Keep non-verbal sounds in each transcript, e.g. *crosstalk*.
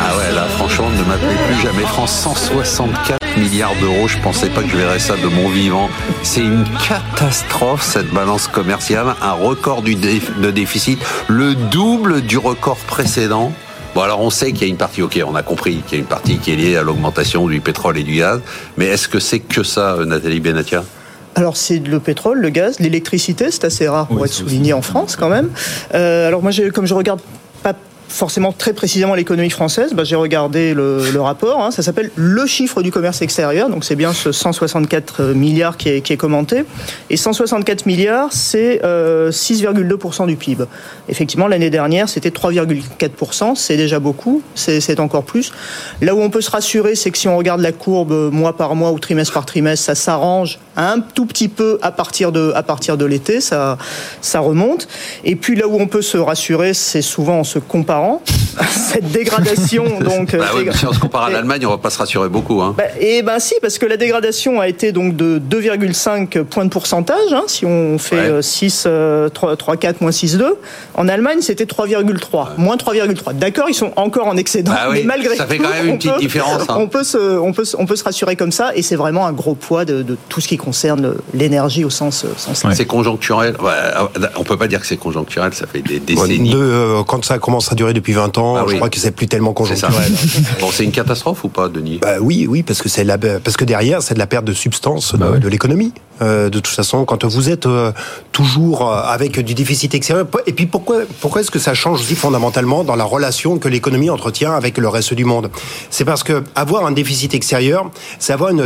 Ah ouais, là, franchement, ne m'appelez plus jamais France. 164 milliards d'euros, je pensais pas que je verrais ça de mon vivant. C'est une catastrophe, cette balance commerciale. Un record du de déficit, le double du record précédent. Bon, alors on sait qu'il y a une partie, ok, on a compris qu'il y a une partie qui est liée à l'augmentation du pétrole et du gaz, mais est-ce que c'est que ça, Nathalie Benatia? Alors c'est le pétrole, le gaz, l'électricité, c'est assez rare pour être souligné en France quand même. Euh, alors moi, comme je regarde forcément très précisément l'économie française, bah, j'ai regardé le, rapport. Hein. ça s'appelle le chiffre du commerce extérieur. Donc c'est bien ce 164 milliards qui est, commenté. Et 164 milliards, c'est 6,2% euh, du PIB. Effectivement, l'année dernière, c'était 3,4%. C'est déjà beaucoup. C'est encore plus. Là où on peut se rassurer, c'est que si on regarde la courbe mois par mois ou trimestre par trimestre, ça s'arrange un tout petit peu à partir de, de l'été. Ça, ça remonte. Et puis là où on peut se rassurer, c'est souvent en se comparant par an. *laughs* cette dégradation. *laughs* donc, bah si on se compare à l'Allemagne, on va pas se rassurer beaucoup. Hein. Bah, et ben si, parce que la dégradation a été donc de 2,5 points de pourcentage. Hein, si on fait 6, 3, 3, 4, moins 6, 2. En Allemagne, c'était 3,3, moins 3,3. D'accord, ils sont encore en excédent, bah mais malgré ça fait quand même une petite différence. Hein. On, peut se, on, peut, on peut se rassurer comme ça, et c'est vraiment un gros poids de, tout ce qui concerne l'énergie au sens, sens C'est conjoncturel. on peut pas dire que c'est conjoncturel, ça fait des décennies. Euh, quand ça commence à durer depuis 20 ans. Ah je crois que c'est plus tellement conjoncturel. bon, c'est une catastrophe ou pas, Denis? Bah, Oui, oui, parce que c'est la, parce que derrière, c'est de la perte de substance de, bah l'économie. Euh, de toute façon, quand vous êtes euh, toujours euh, avec du déficit extérieur, et puis pourquoi, pourquoi est-ce que ça change aussi fondamentalement dans la relation que l'économie entretient avec le reste du monde? C'est parce que avoir un déficit extérieur, c'est avoir une,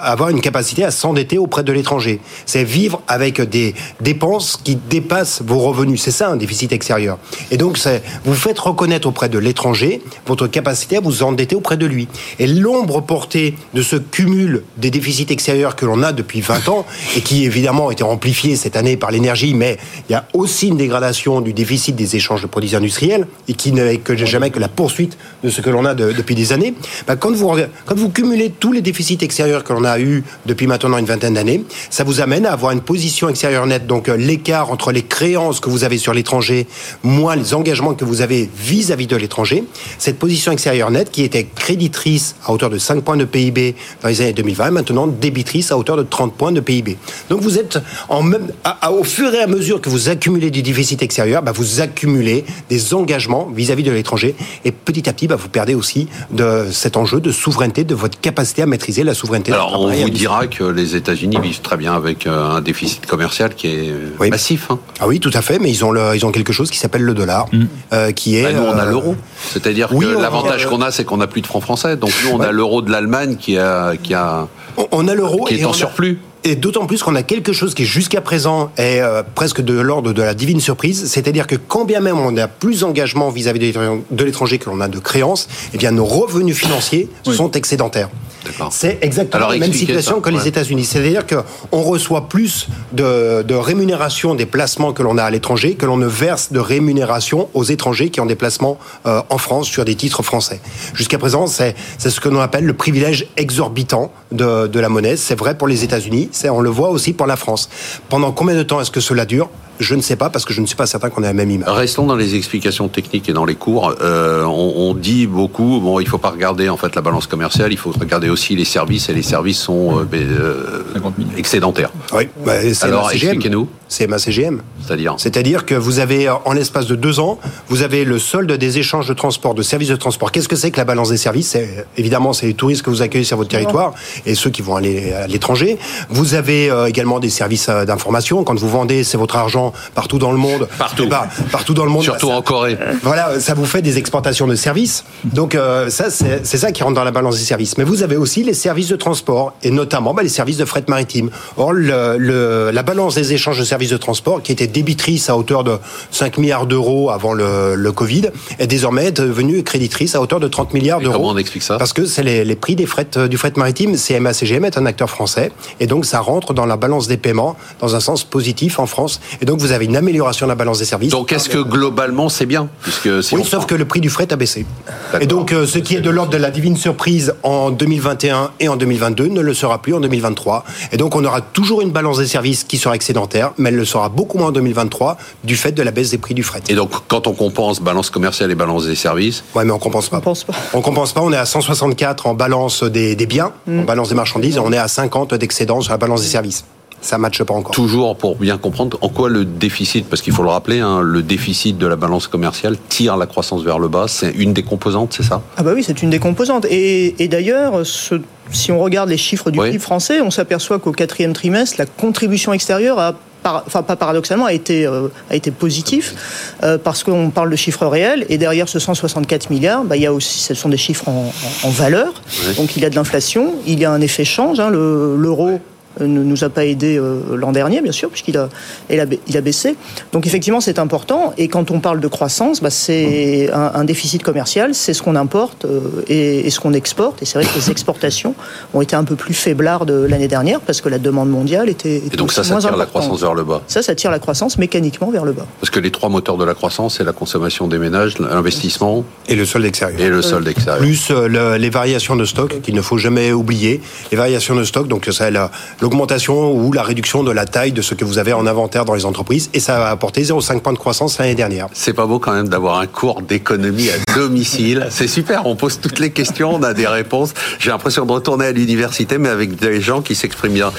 avoir une capacité à s'endetter auprès de l'étranger. C'est vivre avec des dépenses qui dépassent vos revenus. C'est ça un déficit extérieur. Et donc, vous faites reconnaître auprès de l'étranger votre capacité à vous endetter auprès de lui. Et l'ombre portée de ce cumul des déficits extérieurs que l'on a depuis 20 ans, et qui évidemment a été amplifié cette année par l'énergie, mais il y a aussi une dégradation du déficit des échanges de produits industriels, et qui n'est que jamais que la poursuite de ce que l'on a depuis des années. Bah, quand, vous, quand vous cumulez tous les déficits extérieurs que l'on a eu depuis maintenant une vingtaine d'années, ça vous amène à avoir une position extérieure nette, donc euh, l'écart entre les créances que vous avez sur l'étranger, moins les engagements que vous avez vis-à-vis de l'étranger, cette position extérieure nette qui était créditrice à hauteur de 5 points de PIB dans les années 2020, maintenant débitrice à hauteur de 30 points de PIB. Donc vous êtes en même, au fur et à mesure que vous accumulez du déficit extérieur, bah, vous accumulez des engagements vis-à-vis de l'étranger et petit à petit, bah, vous perdez aussi de cet enjeu de souveraineté, de votre capacité à maîtriser la souveraineté. Alors on vous dira que les États-Unis vivent très bien avec euh, un déficit commercial qui est massif. Hein. Ah oui, tout à fait, mais ils ont, ils ont quelque chose qui s'appelle le dollar, mm. euh, qui est. Bah, nous, on a l'euro. C'est-à-dire que l'avantage qu'on a, c'est qu'on n'a plus de francs français. Donc nous, on a l'euro de l'Allemagne qui a, qui a, on a l'euro qui est en surplus. Et d'autant plus qu'on a quelque chose qui jusqu'à présent est euh, presque de l'ordre de la divine surprise, c'est-à-dire que quand bien même on a plus d'engagement vis-à-vis de l'étranger que l'on a de créances, eh bien nos revenus financiers sont excédentaires. C'est exactement la même situation que les États-Unis. C'est-à-dire qu'on reçoit plus de, rémunération des placements que l'on a à l'étranger que l'on ne verse de rémunération aux étrangers qui ont des placements euh, en France sur des titres français. Jusqu'à présent, c'est ce que l'on appelle le privilège exorbitant de, de la monnaie. C'est vrai pour les États-Unis, on le voit aussi pour la France. Pendant combien de temps est-ce que cela dure? Je ne sais pas parce que je ne suis pas certain qu'on ait la même image. Restons dans les explications techniques et dans les cours. Euh, on, dit beaucoup, bon, il faut pas regarder en fait la balance commerciale, il faut regarder aussi les services et les services sont euh, ben, euh, excédentaires. Oui. Bah, Alors expliquez-nous. C'est ma CGM. C'est-à-dire C'est-à-dire que vous avez en l'espace de deux ans, vous avez le solde des échanges de transport, de services de transport. Qu'est-ce que c'est que la balance des services? Évidemment, c'est les touristes que vous accueillez sur votre territoire et ceux qui vont aller à l'étranger. Vous avez également des services d'information. Quand vous vendez, c'est votre argent partout dans le monde. Partout. partout dans le monde. Surtout en Corée. Voilà, ça vous fait des exportations de services. Donc euh, ça, c'est ça qui rentre dans la balance des services. Mais vous avez aussi les services de transport et notamment bah, les services de fret maritime. Or, le, la balance des échanges de services de transport, qui était débitrice à hauteur de 5 milliards d'euros avant le, le, Covid, est désormais devenue créditrice à hauteur de 30 milliards d'euros. Comment on explique ça? Parce que c'est les, les, prix des fret, euh, du fret maritime. CMA CGM est un acteur français et donc ça rentre dans la balance des paiements dans un sens positif en France. Et donc vous avez une amélioration de la balance des services. Donc est-ce que globalement c'est bien? Puisque Oui, sauf que le prix du fret a baissé. Et donc euh, ce qui est de l'ordre de la divine surprise en 2021 et en 2022 ne le sera plus en 2023. Et donc on aura toujours une balance des services qui sera excédentaire, mais elle le sera beaucoup moins en 2023 du fait de la baisse des prix du fret. Et donc, quand on compense balance commerciale et balance des services Ouais, mais on compense pas. On pense pas. On compense pas. On est à 164 en balance des, des biens, Mm. en balance des marchandises, et on est à 50 d'excédent sur la balance des services. Ça matche pas encore. Toujours pour bien comprendre en quoi le déficit, parce qu'il faut le rappeler, hein, le déficit de la balance commerciale tire la croissance vers le bas. C'est une des composantes, c'est ça? Ah bah oui, c'est une des composantes. Et, et d'ailleurs, ce- si on regarde les chiffres du Oui. PIB français, on s'aperçoit qu'au quatrième trimestre, la contribution extérieure a par- Enfin, pas paradoxalement, a été, euh, a été positif, euh, parce qu'on parle de chiffres réels, et derrière ce 164 milliards, bah, il y a aussi, ce sont des chiffres en, en- en valeur, donc il y a de l'inflation, il y a un effet change, hein, le- l'euro ne nous a pas aidé euh, l'an dernier, bien sûr, puisqu'il a, il a, baissé. Donc effectivement, c'est important. Et quand on parle de croissance, bah, c'est un, un déficit commercial, c'est ce qu'on importe euh, et, et ce qu'on exporte. Et c'est vrai que les exportations ont été un peu plus faiblardes l'année dernière parce que la demande mondiale était, était Et donc ça, ça moins tire la croissance vers le bas. Ça, ça tire la croissance mécaniquement vers le bas. Parce que les trois moteurs de la croissance, c'est la consommation des ménages, l'investissement Et le solde extérieur. et le solde extérieur. Plus euh, le- les variations de stock qu'il ne faut jamais oublier. Les variations de stock, donc ça la- l'augmentation ou la réduction de la taille de ce que vous avez en inventaire dans les entreprises. Et ça a apporté 0,5 points de croissance l'année dernière. C'est pas beau quand même d'avoir un cours d'économie à domicile. *laughs* C'est super, on pose toutes les questions, on a des réponses. J'ai l'impression de retourner à l'université, mais avec des gens qui s'expriment bien.